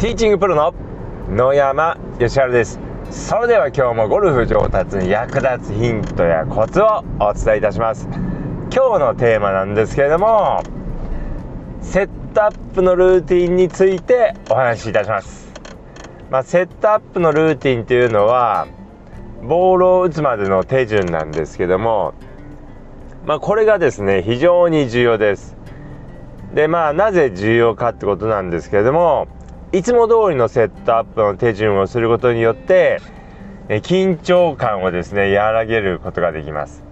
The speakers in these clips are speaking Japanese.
ティーチングプロの野山義晴です。それでは今日もゴルフ上達に役立つヒントやコツをお伝えいたします。今日のテーマなんですけれどもセットアップのルーティンについてお話しいたします。まあ、セットアップのルーティンというのはボールを打つまでの手順なんですけどもまあ、これがですね非常に重要です。でまあなぜ重要かってことなんですけれどもいつも通りのセットアップの手順をすることによって緊張感をですね和らげることができます。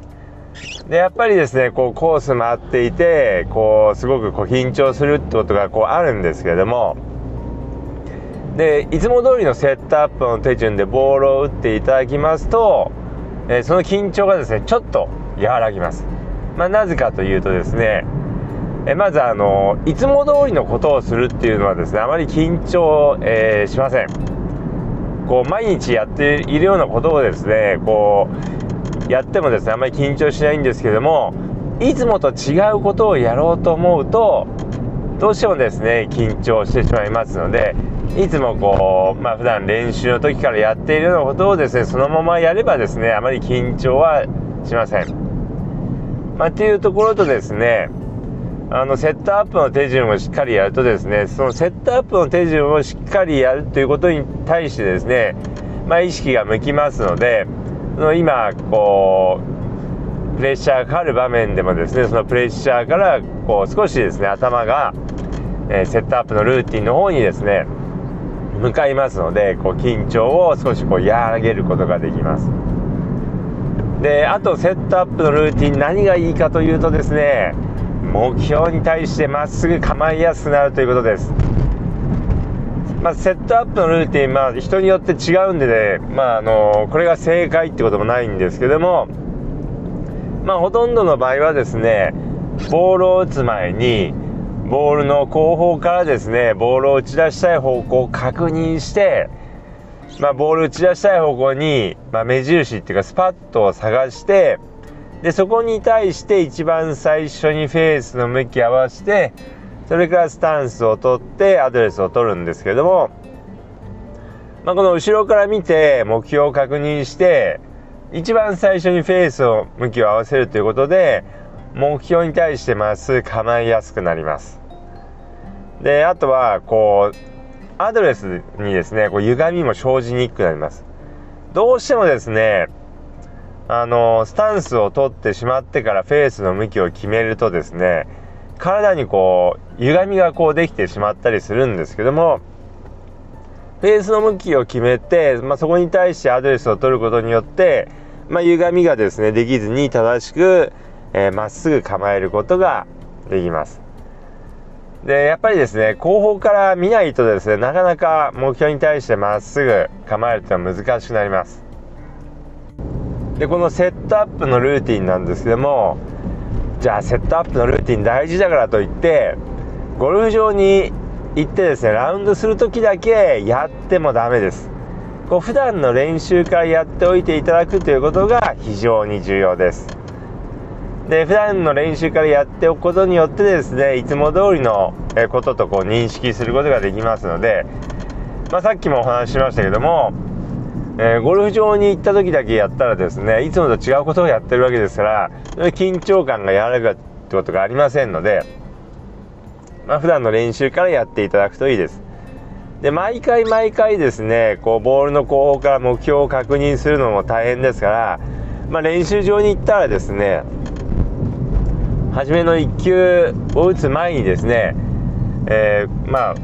でやっぱりですねこうコース回っていてこうすごくこう緊張するってことがこうあるんですけどもでいつも通りのセットアップの手順でボールを打っていただきますと、えその緊張がですねちょっと和らぎます、まあ、なぜかというとですねえまずあのいつも通りのことをするっていうのはですねあまり緊張、えー、しませんこう毎日やっているようなことをですねこうやってもですねあまり緊張しないんですけどもいつもと違うことをやろうと思うとどうしてもですね緊張してしまいますのでいつもこうまあ普段練習の時からやっているようなことをですねそのままやればですねあまり緊張はしません。まあ、っていうところとですねあのセットアップの手順をしっかりやるとですねそのセットアップの手順をしっかりやるということに対してですね、まあ、意識が向きますのでその今こうプレッシャーがかかる場面でもですねそのプレッシャーからこう少しですね頭が、えー、セットアップのルーティンの方にですね向かいますのでこう緊張を少しこう和らげることができます。であとセットアップのルーティン何がいいかというとですね目標に対してまっすぐ構いやすくなるということです。まあ、セットアップのルーティン、まあ、人によって違うんでね、まあ、あのこれが正解ってこともないんですけども、まあ、ほとんどの場合はですねボールを打つ前にボールの後方からですねボールを打ち出したい方向を確認して、まあ、ボール打ち出したい方向に、まあ、目印っていうかスパットを探してでそこに対して一番最初にフェースの向き合わせてそれからスタンスを取ってアドレスを取るんですけども、まあ、この後ろから見て目標を確認して一番最初にフェースを向きを合わせるということで目標に対してまっすぐ構えやすくなります。であとはこうアドレスにですねこう歪みも生じにくくなります。どうしてもですねあのスタンスを取ってしまってからフェースの向きを決めるとですね体にこう歪みがこうできてしまったりするんですけどもフェースの向きを決めて、まあ、そこに対してアドレスを取ることによって、まあ、歪みがですねできずに正しくま、えー、っすぐ構えることができます。でやっぱりですね後方から見ないとですねなかなか目標に対してまっすぐ構えるというのは難しくなります。でこのセットアップのルーティンなんですけどもじゃあセットアップのルーティン大事だからといってゴルフ場に行ってですねラウンドする時だけやってもダメです。こう普段の練習からやっておいていただくということが非常に重要です。で普段の練習からやっておくことによってですねいつも通りのこととこう認識することができますので、まあ、さっきもお話ししましたけどもえー、ゴルフ場に行った時だけやったらですねいつもと違うことをやってるわけですから緊張感が和らぐってことがありませんので、まあ、普段の練習からやっていただくといいです。で毎回毎回ですねこうボールの後方から目標を確認するのも大変ですから、まあ、練習場に行ったらですね初めの1球を打つ前にですね、えー、まあ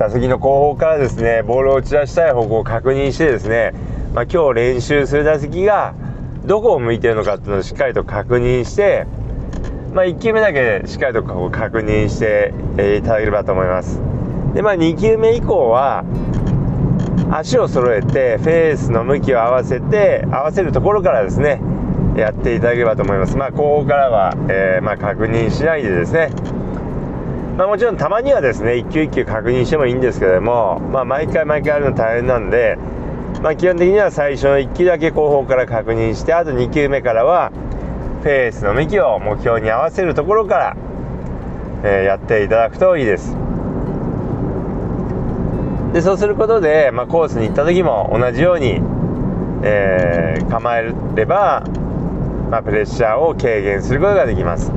打席の後方からですねボールを打ち出したい方向を確認してですね、まあ、今日練習する打席がどこを向いてるのかっていうのをしっかりと確認して、まあ、1球目だけしっかりと確認していただければと思います。でまあ2球目以降は足を揃えてフェースの向きを合わせて合わせるところからですねやっていただければと思います。まあ後方からは、えー、まあ、確認しないでですねまあ、もちろんたまにはですね1球1球確認してもいいんですけども、まあ、毎回毎回やるの大変なんで、まあ、基本的には最初の1球だけ後方から確認してあと2球目からはフェースの向きを目標に合わせるところから、えー、やっていただくといいです。でそうすることで、まあ、コースに行った時も同じように、えー、構えれば、まあ、プレッシャーを軽減することができます。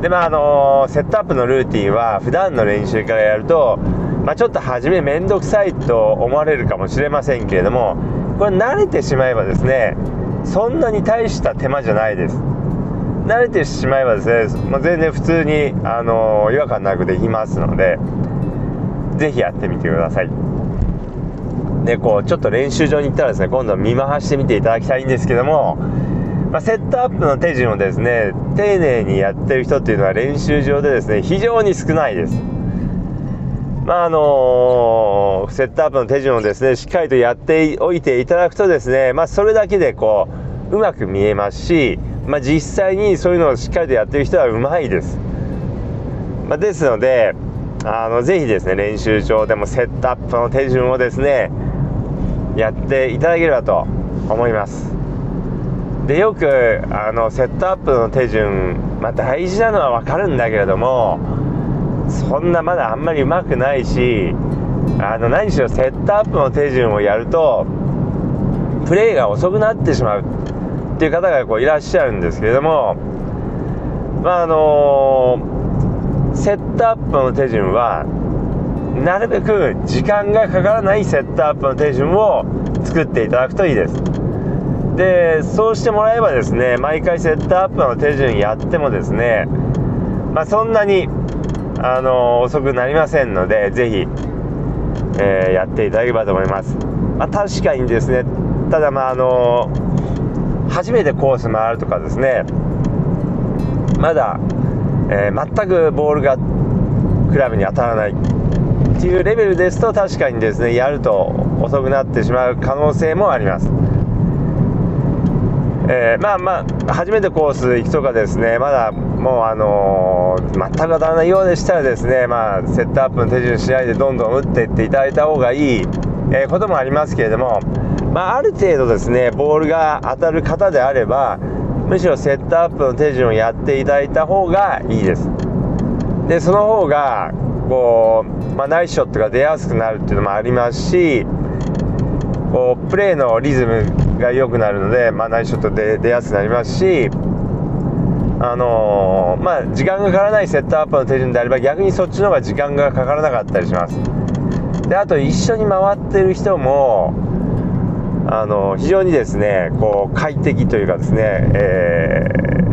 でまああの、セットアップのルーティンは普段の練習からやると、まあ、ちょっと初め面倒くさいと思われるかもしれませんけれどもこれ慣れてしまえばですねそんなに大した手間じゃないです。慣れてしまえばですね、まあ、全然普通に、あの、違和感なくできますので是非やってみてください。でこうちょっと練習場に行ったらですね今度見回してみていただきたいんですけどもまあ、セットアップの手順をですね丁寧にやってる人っていうのは練習場でですね非常に少ないです。まああのー、セットアップの手順をですねしっかりとやっておいていただくとですねまあそれだけでこううまく見えますし、まあ、実際にそういうのをしっかりとやってる人はうまいです、まあ、ですのであのぜひですね練習場でもセットアップの手順をですねやっていただければと思います。でよくあのセットアップの手順、まあ、大事なのは分かるんだけれどもそんなまだあんまりうまくないしあの何しろセットアップの手順をやるとプレーが遅くなってしまうっていう方がこういらっしゃるんですけれどもまああの、セットアップの手順はなるべく時間がかからないセットアップの手順を作っていただくといいです。でそうしてもらえばですね毎回セットアップの手順やってもですねまあ、そんなにあの遅くなりませんのでぜひ、えー、やっていただければと思います、まあ、確かにですねただまああの初めてコース回るとかですねまだ、えー、全くボールがクラブに当たらない。っていうレベルですと確かにですねやると遅くなってしまう可能性もあります。えー、まあまあ初めてコース行くとかですねまだもうあのー、全く当たらないようでしたらですねまあセットアップの手順しないでどんどん打っていっていただいた方がいい、えー、こともありますけれどもまあ、ある程度ですねボールが当たる方であればむしろセットアップの手順をやっていただいた方がいいです。でその方がこう、まあ、ナイスショットが出やすくなるっていうのもありますしこうプレーのリズムが良くなるので、まあ、ナイスショットで出やすくなりますし、あのー、まあ、時間がかからないセットアップの手順であれば逆にそっちの方が時間がかからなかったりします。であと一緒に回ってる人もあの非常にですねこう快適というかですね、え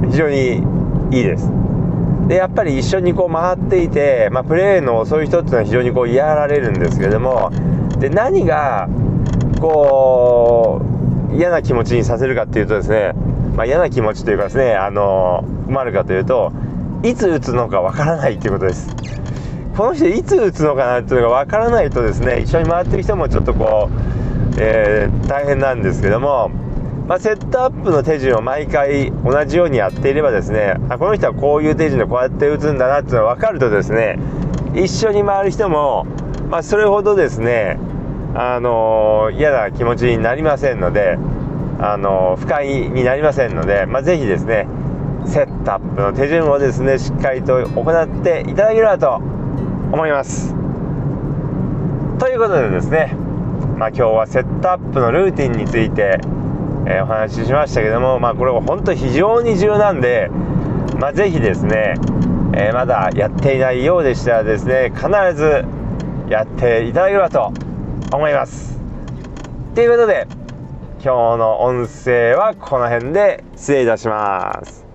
ー、非常にいいです。でやっぱり一緒にこう回っていて、まあ、プレーのそうい人っていうのは非常にこう嫌られるんですけれどもで何がこう嫌な気持ちにさせるかっていうとですね、まあ、嫌な気持ちというかですねあの困るかというといつ打つのかわからないということです。この人いつ打つのかなっていうのがわからないとですね一緒に回ってる人もちょっとこう、えー、大変なんですけども、まあ、セットアップの手順を毎回同じようにやっていればですねあこの人はこういう手順でこうやって打つんだなっていうのが分かるとですね一緒に回る人も、まあ、それほどですねあの嫌な気持ちになりませんので、あの不快になりませんので、まあ、ぜひですねセットアップの手順をですねしっかりと行っていただければと思います。ということでですね、まあ、今日はセットアップのルーティンについて、えー、お話ししましたけども、まあ、これは本当非常に重要なんで、まあ、ぜひですね、えー、まだやっていないようでしたらですね必ずやっていただければと思います。ということで今日の音声はこの辺で失礼いたします。